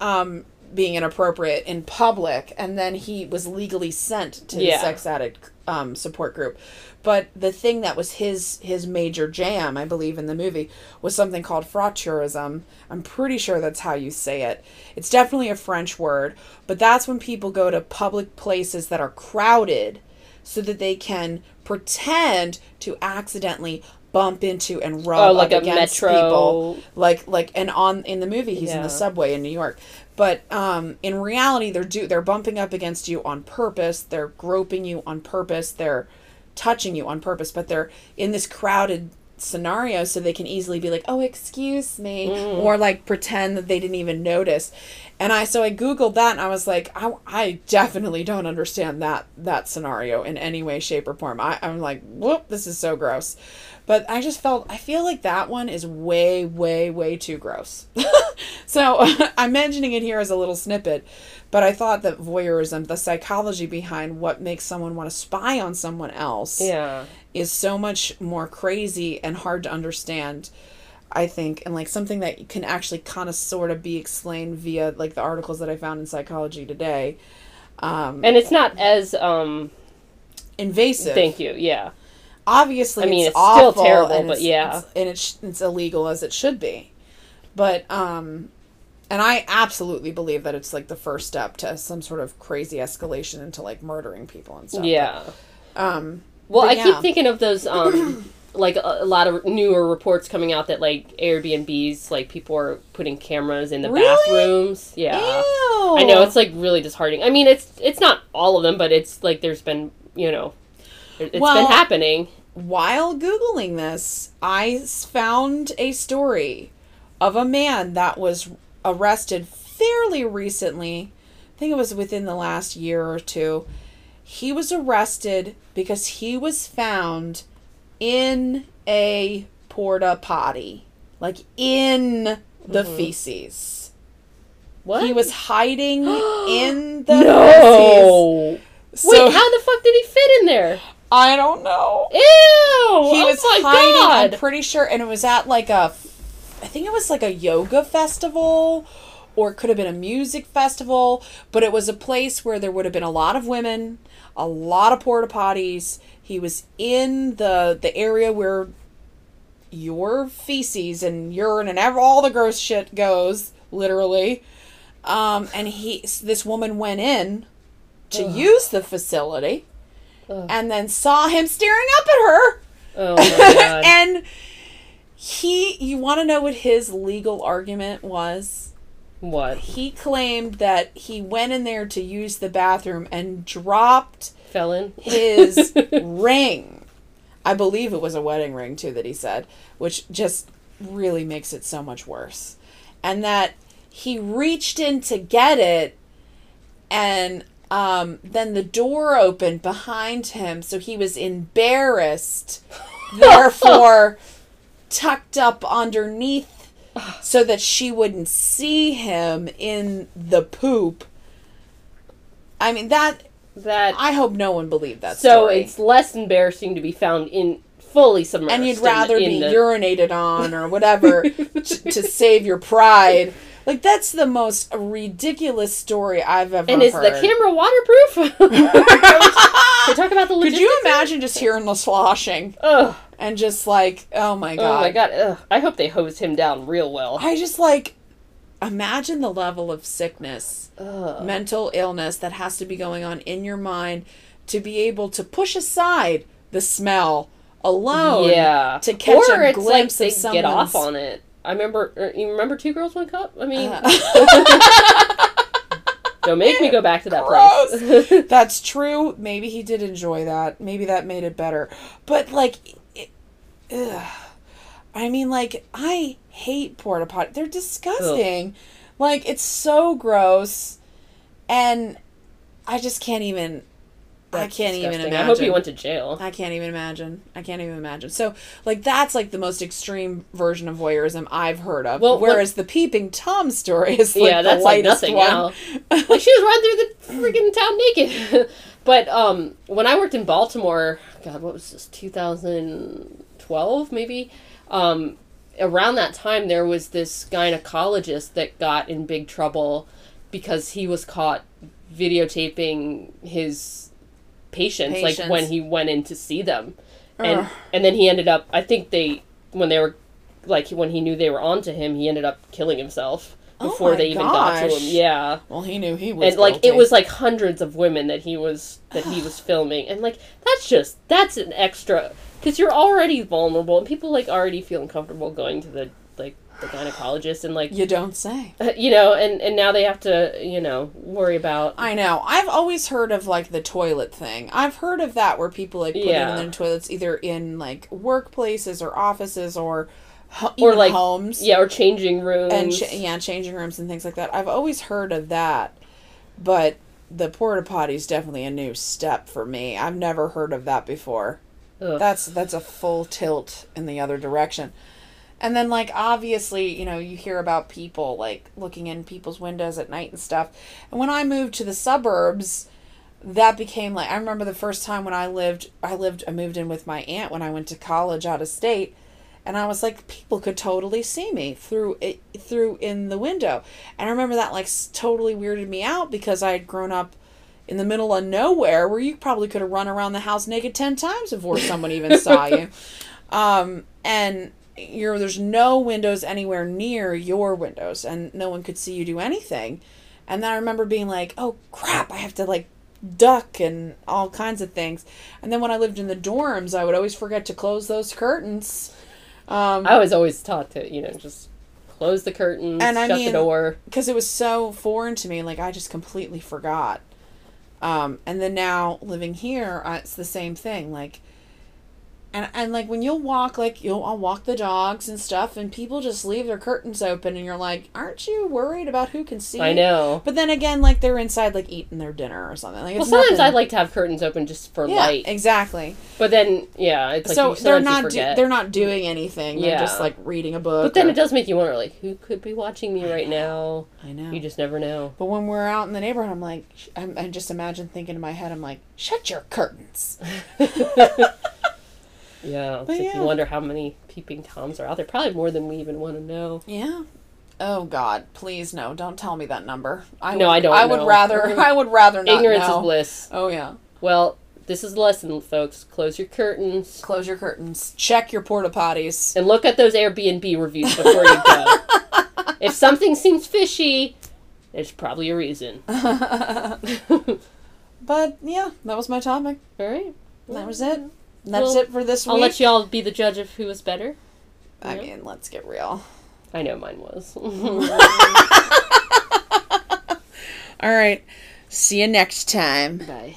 um, being inappropriate in public, and then he was legally sent to Yeah. the sex addict um, support group. But the thing that was his his major jam, I believe, in the movie was something called frotteurism. I'm pretty sure that's how you say it. It's definitely a French word, but that's when people go to public places that are crowded so that they can pretend to accidentally bump into and rub Oh, like up a against metro- people. Like like and on in the movie he's in the subway in New York. But um in reality they're do they're bumping up against you on purpose. They're groping you on purpose. They're touching you on purpose. But they're in this crowded scenario so they can easily be like oh excuse me Mm. or like pretend that they didn't even notice and i so i googled that and i was like i, I definitely don't understand that that scenario in any way shape or form. I, i'm like whoop this is so gross. But i just felt i feel like that one is way way way too gross. <laughs> So <laughs> i'm mentioning it here as a little snippet but i thought that voyeurism the psychology behind what makes someone want to spy on someone else Yeah. is so much more crazy and hard to understand i think and like something that can actually kind of sort of be explained via like the articles that i found in psychology today um And it's not as um. invasive Thank you. Yeah. obviously I mean, it's, it's still terrible, but yeah. it's, and it's it's illegal as it should be but um and i absolutely believe that it's like the first step to some sort of crazy escalation into like murdering people and stuff but, Yeah. um Well, But I yeah. keep thinking of those um <clears throat> like a, a lot of newer reports coming out that like Airbnbs like people are putting cameras in the Really? bathrooms. Yeah. Ew. I know it's like really disheartening. I mean, it's it's not all of them, but it's like there's been, you know, it- it's Well- been happening. while googling this I found a story of a man that was arrested fairly recently i think it was within the last year or two he was arrested because he was found in a porta potty, like in the mm-hmm. feces. What? He was hiding <gasps> in the feces. no. So, Wait, how the fuck did he fit in there? I don't know. Ew! He oh was my hiding. God. I'm pretty sure, and it was at like a, I think it was like a yoga festival, or it could have been a music festival. But it was a place where there would have been a lot of women, a lot of porta potties. He was in the the area where your feces and urine and all the gross shit goes, literally. Um, and he, this woman went in to use the facility, Ugh. and then saw him staring up at her. Oh <laughs> my god. and he, you want to know what his legal argument was? what? He claimed that he went in there to use the bathroom and dropped Felon? his <laughs> ring. I believe it was a wedding ring too that he said, which just really makes it so much worse. And that he reached in to get it and um, then the door opened behind him, so he was embarrassed, <laughs> therefore tucked up underneath so that she wouldn't see him in the poop. I mean that That I hope no one believed that story. so story. it's less embarrassing to be found in fully submerged. and you'd rather in be the- urinated on or whatever <laughs> to, to save your pride. Like that's the most ridiculous story I've ever heard. And is heard. the camera waterproof? <laughs> We talk about the Could you imagine just hearing the sloshing Ugh. and just like, oh my god. Oh my god. Ugh. I hope they hose him down real well. I just like imagine the level of sickness, Ugh. mental illness that has to be going on in your mind to be able to push aside the smell alone yeah. to catch or a it's glimpse like of they get off on it. I remember. er, You remember Two Girls One Cup? I mean, <laughs> don't make me go back to that place. <laughs> That's true. Maybe he did enjoy that. Maybe that made it better. But like, it, ugh. I mean, like, I hate porta potty. They're disgusting. Like, it's so gross, and I just can't even. I can't even imagine. I hope he went to jail. I can't even imagine. I can't even imagine. So, like, that's like the most extreme version of voyeurism I've heard of. Well, what- Whereas the peeping tom story is like yeah, the that's like lightest nothing one. now. <laughs> like she was running through the freaking town naked. <laughs> but um, when I worked in Baltimore, God, what was this? 2012, maybe. Um, around that time, there was this gynecologist that got in big trouble because he was caught videotaping his patients, like when he went in to see them, and Ugh. and then he ended up. I think they when they were like when he knew they were onto him, he ended up killing himself Oh before my they even got to him. Yeah, Well, he knew he was. and like it was like hundreds of women that he was that he was <sighs> filming, and like that's just that's an extra because you're already vulnerable, and people like already feel uncomfortable going to the like the gynecologist, and like You don't say. <laughs> you know, and and now they have to you know worry about I know. I've always heard of like the toilet thing. I've heard of that where people like put it Yeah. in their toilets either in like workplaces or offices or or like homes. yeah, or changing rooms. and ch- yeah, changing rooms and things like that. I've always heard of that, but the porta potty is definitely a new step for me. I've never heard of that before. Ugh. That's that's a full tilt in the other direction. And then like obviously, you know, you hear about people like looking in people's windows at night and stuff. And when I moved to the suburbs, that became like I remember the first time when I lived I lived I moved in with my aunt when I went to college out of state and I was like people could totally see me through it through in the window. And I remember that like totally weirded me out because I had grown up in the middle of nowhere where you probably could have run around the house naked 10 times before someone even <laughs> saw you. Um, and you're, there's no windows anywhere near your windows, and no one could see you do anything. And then I remember being like, oh crap, I have to like duck and all kinds of things. And then when I lived in the dorms, I would always forget to close those curtains. Um, I was always taught to you know just close the curtains, And I shut mean- the door. because it was so foreign to me like i just completely forgot um, and then now living here uh, it's the same thing. Like And and like when you'll walk, like you'll I'll walk the dogs and stuff, and people just leave their curtains open, and you're like, aren't you worried about who can see? I know. But then again, like they're inside, like eating their dinner or something. Like Well, sometimes nothing- I'd like to have curtains open just for yeah, light. exactly. But then, yeah, it's like so they're not do, they're not doing anything. They're just like reading a book. But then or- it does make you wonder, like, who could be watching me right now? I know. You just never know. But when we're out in the neighborhood, I'm like, I'm, I just imagine thinking in my head, I'm like, shut your curtains. <laughs> <laughs> Yeah, it's But like yeah. you wonder how many peeping toms are out there. Probably more than we even want to know. Yeah. Oh God, please no! Don't tell me that number. I No, would, I don't I would know. rather. <laughs> I would rather not Ignorance know. is bliss. Oh yeah. Well, this is the lesson, folks. Close your curtains Close your curtains. Check your porta potties. and look at those Airbnb reviews before you go. <laughs> if something seems fishy, there's probably a reason. <laughs> But yeah, that was my topic. right. That was it. That's Well, it for this week. I'll let y'all be the judge of who was better. I Yeah. mean, let's get real. I know mine was. <laughs> <laughs> All right. See you next time. Bye.